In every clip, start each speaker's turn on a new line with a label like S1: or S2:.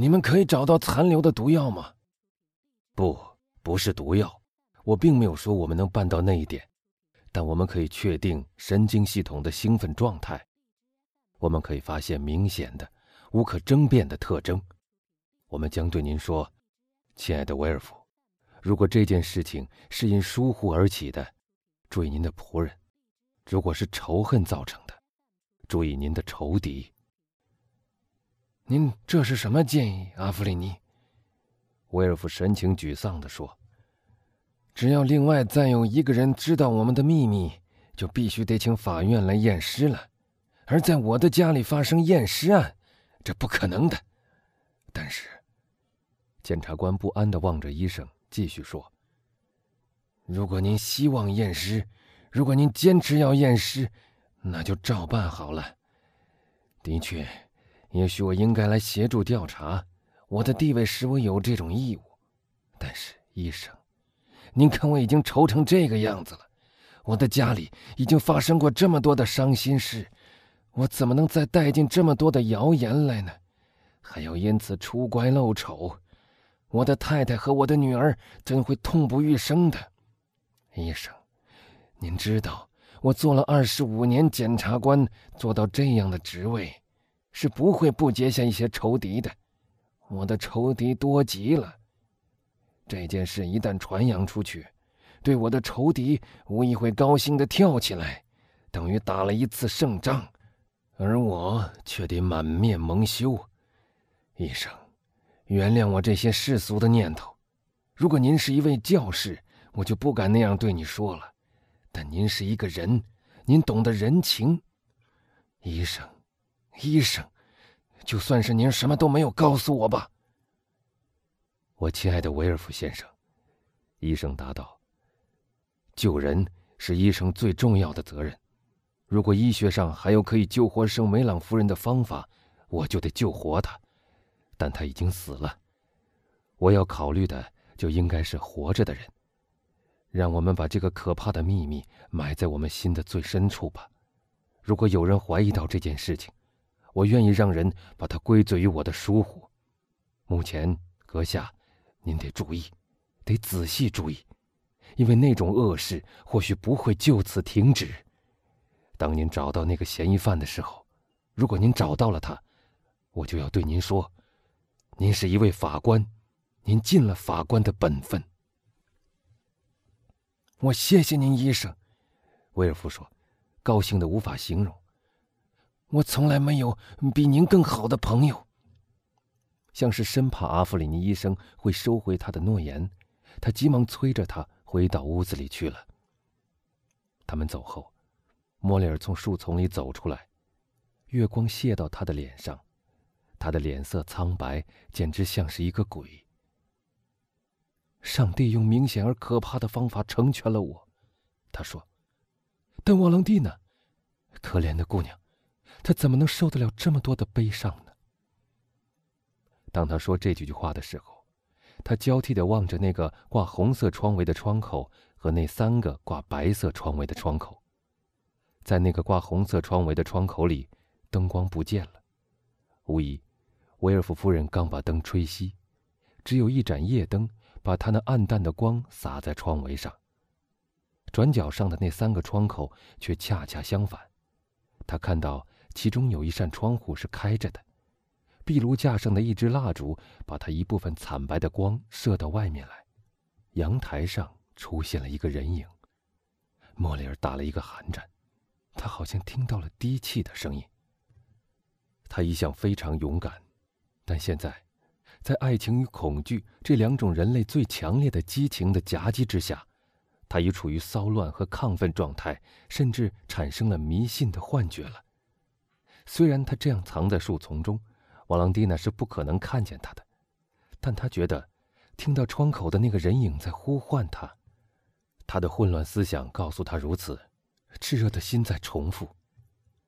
S1: 你们可以找到残留的毒药吗？
S2: 不，不是毒药。我并没有说我们能办到那一点，但我们可以确定神经系统的兴奋状态。我们可以发现明显的、无可争辩的特征。我们将对您说，亲爱的威尔夫，如果这件事情是因疏忽而起的，注意您的仆人；如果是仇恨造成的，注意您的仇敌。
S1: 您这是什么建议，阿弗里尼？
S2: 威尔夫神情沮丧地说：“
S1: 只要另外再有一个人知道我们的秘密，就必须得请法院来验尸了。而在我的家里发生验尸案，这不可能的。但是，
S2: 检察官不安地望着医生，继续说：‘
S1: 如果您希望验尸，如果您坚持要验尸，那就照办好了。的确。’”也许我应该来协助调查，我的地位使我有这种义务。但是，医生，您看我已经愁成这个样子了，我的家里已经发生过这么多的伤心事，我怎么能再带进这么多的谣言来呢？还要因此出乖露丑，我的太太和我的女儿怎会痛不欲生的？医生，您知道，我做了二十五年检察官，做到这样的职位。是不会不结下一些仇敌的，我的仇敌多极了。这件事一旦传扬出去，对我的仇敌无疑会高兴的跳起来，等于打了一次胜仗，而我却得满面蒙羞。医生，原谅我这些世俗的念头。如果您是一位教士，我就不敢那样对你说了。但您是一个人，您懂得人情，医生。医生，就算是您什么都没有告诉我吧。
S2: 我亲爱的维尔夫先生，医生答道：“救人是医生最重要的责任。如果医学上还有可以救活圣梅朗夫人的方法，我就得救活她。但她已经死了，我要考虑的就应该是活着的人。让我们把这个可怕的秘密埋在我们心的最深处吧。如果有人怀疑到这件事情，我愿意让人把它归罪于我的疏忽。目前，阁下，您得注意，得仔细注意，因为那种恶事或许不会就此停止。当您找到那个嫌疑犯的时候，如果您找到了他，我就要对您说：您是一位法官，您尽了法官的本分。
S1: 我谢谢您，医生。”威尔夫说，高兴的无法形容。我从来没有比您更好的朋友。像是生怕阿弗里尼医生会收回他的诺言，他急忙催着他回到屋子里去了。
S2: 他们走后，莫里尔从树丛里走出来，月光泻到他的脸上，他的脸色苍白，简直像是一个鬼。
S1: 上帝用明显而可怕的方法成全了我，他说。但瓦朗蒂呢？可怜的姑娘。他怎么能受得了这么多的悲伤呢？
S2: 当他说这几句话的时候，他交替的望着那个挂红色窗围的窗口和那三个挂白色窗围的窗口。在那个挂红色窗围的窗口里，灯光不见了。无疑，威尔夫夫人刚把灯吹熄，只有一盏夜灯把她那暗淡的光洒在窗围上。转角上的那三个窗口却恰恰相反，他看到。其中有一扇窗户是开着的，壁炉架上的一支蜡烛把它一部分惨白的光射到外面来。阳台上出现了一个人影。莫里尔打了一个寒战，他好像听到了低气的声音。他一向非常勇敢，但现在，在爱情与恐惧这两种人类最强烈的激情的夹击之下，他已处于骚乱和亢奋状态，甚至产生了迷信的幻觉了。虽然他这样藏在树丛中，瓦朗蒂娜是不可能看见他的，但他觉得，听到窗口的那个人影在呼唤他。他的混乱思想告诉他如此，炽热的心在重复，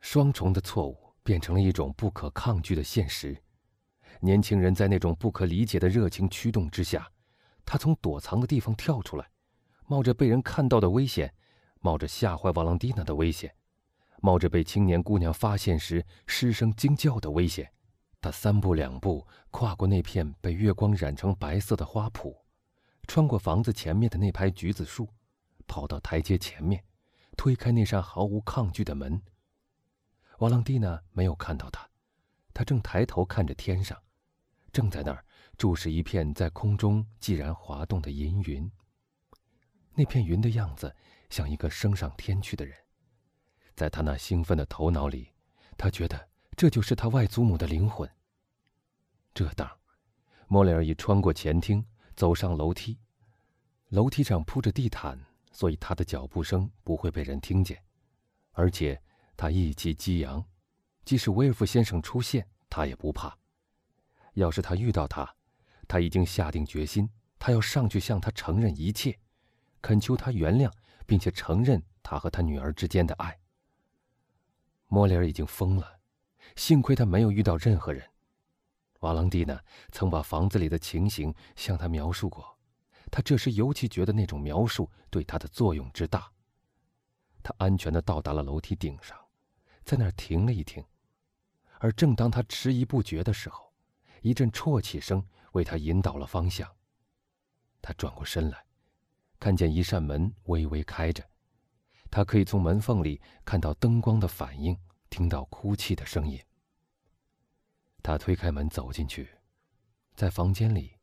S2: 双重的错误变成了一种不可抗拒的现实。年轻人在那种不可理解的热情驱动之下，他从躲藏的地方跳出来，冒着被人看到的危险，冒着吓坏瓦朗蒂娜的危险。冒着被青年姑娘发现时失声惊叫的危险，他三步两步跨过那片被月光染成白色的花圃，穿过房子前面的那排橘子树，跑到台阶前面，推开那扇毫无抗拒的门。瓦朗蒂娜没有看到他，他正抬头看着天上，正在那儿注视一片在空中既然滑动的银云。那片云的样子像一个升上天去的人，在他那兴奋的头脑里，他觉得这就是他外祖母的灵魂。这当，莫雷尔已穿过前厅，走上楼梯。楼梯上铺着地毯，所以他的脚步声不会被人听见。而且他意气激扬，即使威尔夫先生出现，他也不怕。要是他遇到他，他已经下定决心，他要上去向他承认一切，恳求他原谅，并且承认他和他女儿之间的爱。莫里尔已经疯了，幸亏他没有遇到任何人。瓦朗蒂娜曾把房子里的情形向他描述过，他这时尤其觉得那种描述对他的作用之大。他安全的到达了楼梯顶上，在那儿停了一停，而正当他迟疑不决的时候，一阵啜泣声为他引导了方向。他转过身来，看见一扇门微微开着，他可以从门缝里看到灯光的反应，听到哭泣的声音。他推开门走进去，在房间里，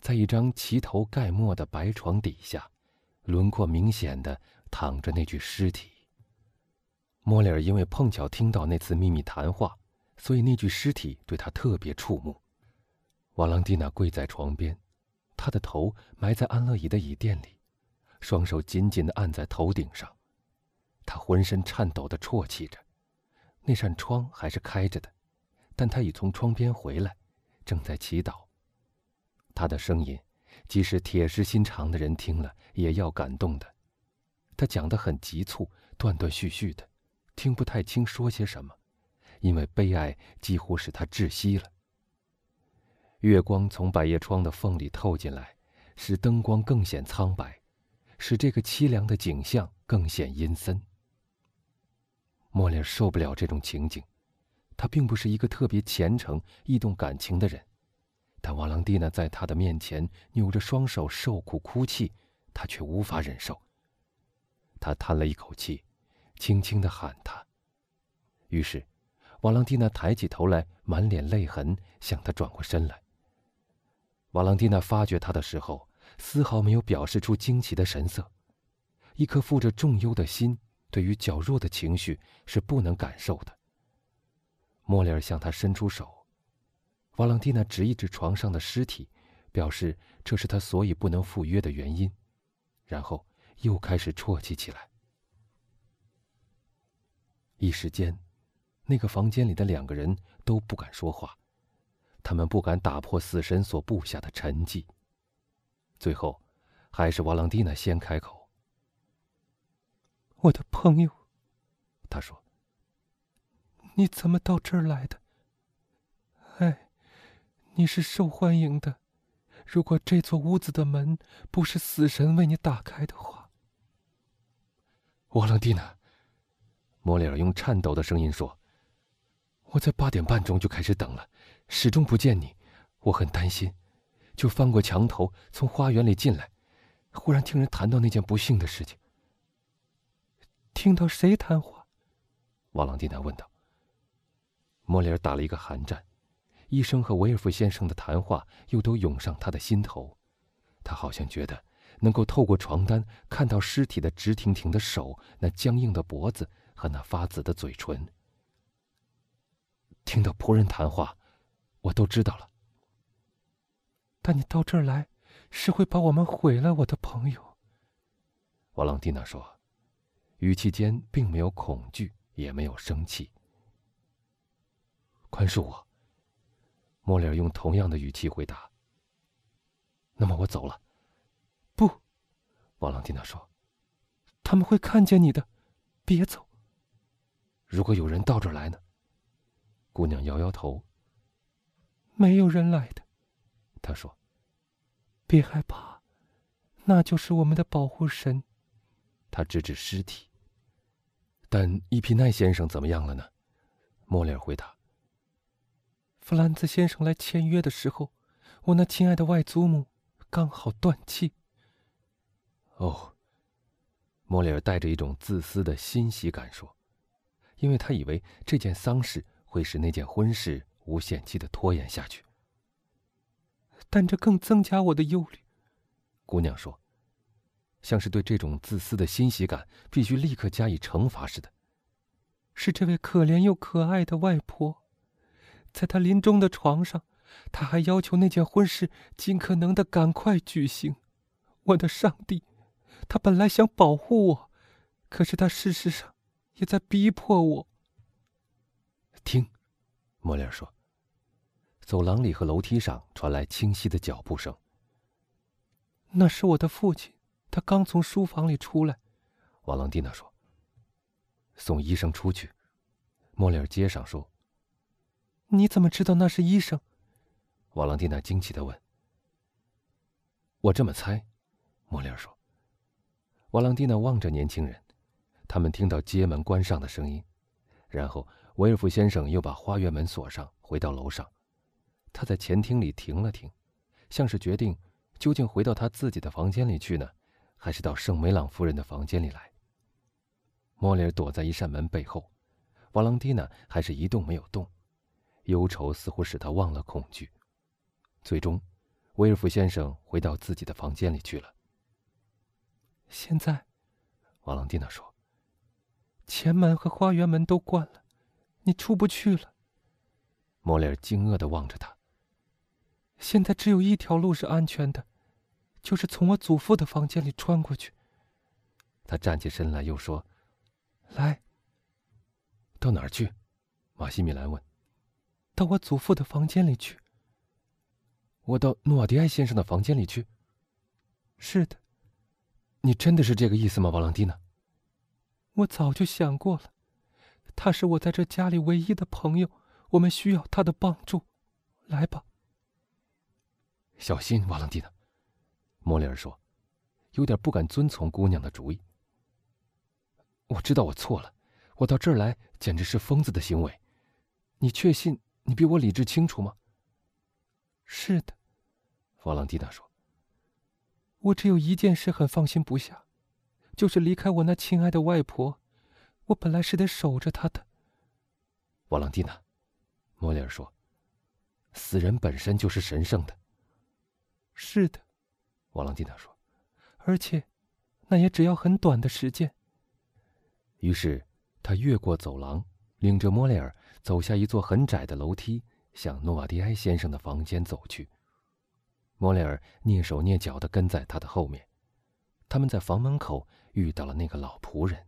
S2: 在一张齐头盖墨的白床底下，轮廓明显的躺着那具尸体。莫里尔因为碰巧听到那次秘密谈话，所以那具尸体对他特别触目。瓦朗蒂娜跪在床边，她的头埋在安乐椅的椅垫里，双手紧紧的按在头顶上，他浑身颤抖的啜泣着。那扇窗还是开着的。但他已从窗边回来，正在祈祷。他的声音，即使铁石心肠的人听了也要感动的。他讲得很急促，断断续续的，听不太清说些什么，因为悲哀几乎使他窒息了。月光从百叶窗的缝里透进来，使灯光更显苍白，使这个凄凉的景象更显阴森。莫里尔受不了这种情景。他并不是一个特别虔诚、易动感情的人，但瓦朗蒂娜在他的面前扭着双手受苦哭泣，他却无法忍受。他叹了一口气，轻轻的喊他。于是，瓦朗蒂娜抬起头来，满脸泪痕，向他转过身来。瓦朗蒂娜发觉他的时候，丝毫没有表示出惊奇的神色。一颗负着重忧的心，对于较弱的情绪是不能感受的。莫里尔向他伸出手，瓦朗蒂娜指一指床上的尸体，表示这是他所以不能赴约的原因，然后又开始啜泣起来。一时间，那个房间里的两个人都不敢说话，他们不敢打破死神所布下的沉寂。最后，还是瓦朗蒂娜先开口：“我的朋友。”他说。你怎么到这儿来的？哎，你是受欢迎的。如果这座屋子的门不是死神为你打开的话，瓦朗蒂娜，莫里尔用颤抖的声音说：“我在八点半钟就开始等了，始终不见你，我很担心，就翻过墙头从花园里进来，忽然听人谈到那件不幸的事情。听到谁谈话？”瓦朗蒂娜问道。莫里尔打了一个寒战，医生和维尔夫先生的谈话又都涌上他的心头，他好像觉得能够透过床单看到尸体的直挺挺的手、那僵硬的脖子和那发紫的嘴唇。听到仆人谈话，我都知道了。但你到这儿来，是会把我们毁了，我的朋友。瓦朗蒂娜说，语气间并没有恐惧，也没有生气。宽恕我。莫里尔用同样的语气回答。那么我走了。不，瓦朗蒂娜说：“他们会看见你的，别走。”如果有人到这儿来呢？姑娘摇摇头。没有人来的，她说。别害怕，那就是我们的保护神。他指指尸体。但伊皮奈先生怎么样了呢？莫里尔回答。
S3: 弗兰兹先生来签约的时候，我那亲爱的外祖母刚好断气。
S2: 哦，莫里尔带着一种自私的欣喜感说，因为他以为这件丧事会使那件婚事无限期的拖延下去。
S3: 但这更增加我的忧虑。
S2: 姑娘说，像是对这种自私的欣喜感必须立刻加以惩罚似的。
S3: 是这位可怜又可爱的外婆，在她临终的床上，她还要求那件婚事尽可能的赶快举行。我的上帝，她本来想保护我，可是她事实上也在逼迫我。
S2: 听，莫里尔说。走廊里和楼梯上传来清晰的脚步声。
S3: 那是我的父亲，他刚从书房里出来。
S2: 瓦朗蒂娜说。送医生出去，莫里尔接上说：“
S3: 你怎么知道那是医生？”
S2: 瓦朗蒂娜惊奇的问。“我这么猜。”莫里尔说。瓦朗蒂娜望着年轻人，他们听到街门关上的声音，然后维尔夫先生又把花园门锁上，回到楼上。他在前厅里停了停，像是决定究竟回到他自己的房间里去呢，还是到圣梅朗夫人的房间里来。莫里尔躲在一扇门背后，瓦朗蒂娜还是一动没有动，忧愁似乎使他忘了恐惧。最终，威尔夫先生回到自己的房间里去了。
S3: 现在，瓦朗蒂娜说：“前门和花园门都关了，你出不去了。”
S2: 莫里尔惊愕的望着他。
S3: 现在只有一条路是安全的，就是从我祖父的房间里穿过去。
S2: 他站起身来，又说。
S3: 来，
S2: 到哪儿去？马西米兰问。
S3: 到我祖父的房间里去。
S2: 我到诺瓦迪埃先生的房间里去。
S3: 是的。
S2: 你真的是这个意思吗，瓦朗蒂娜？
S3: 我早就想过了，他是我在这家里唯一的朋友，我们需要他的帮助。来吧。
S2: 小心，瓦朗蒂娜。莫里尔说，有点不敢遵从姑娘的主意。我知道我错了，我到这儿来简直是疯子的行为。你确信你比我理智清楚吗？
S3: 是的，
S2: 弗朗蒂娜说。
S3: 我只有一件事很放心不下，就是离开我那亲爱的外婆。我本来是得守着她的。
S2: 瓦朗蒂娜，莫里尔说，死人本身就是神圣的。
S3: 是的，
S2: 瓦朗蒂娜说，
S3: 而且，那也只要很短的时间。
S2: 于是，他越过走廊，领着莫雷尔走下一座很窄的楼梯，向诺瓦迪埃先生的房间走去。莫雷尔蹑手蹑脚地跟在他的后面。他们在房门口遇到了那个老仆人。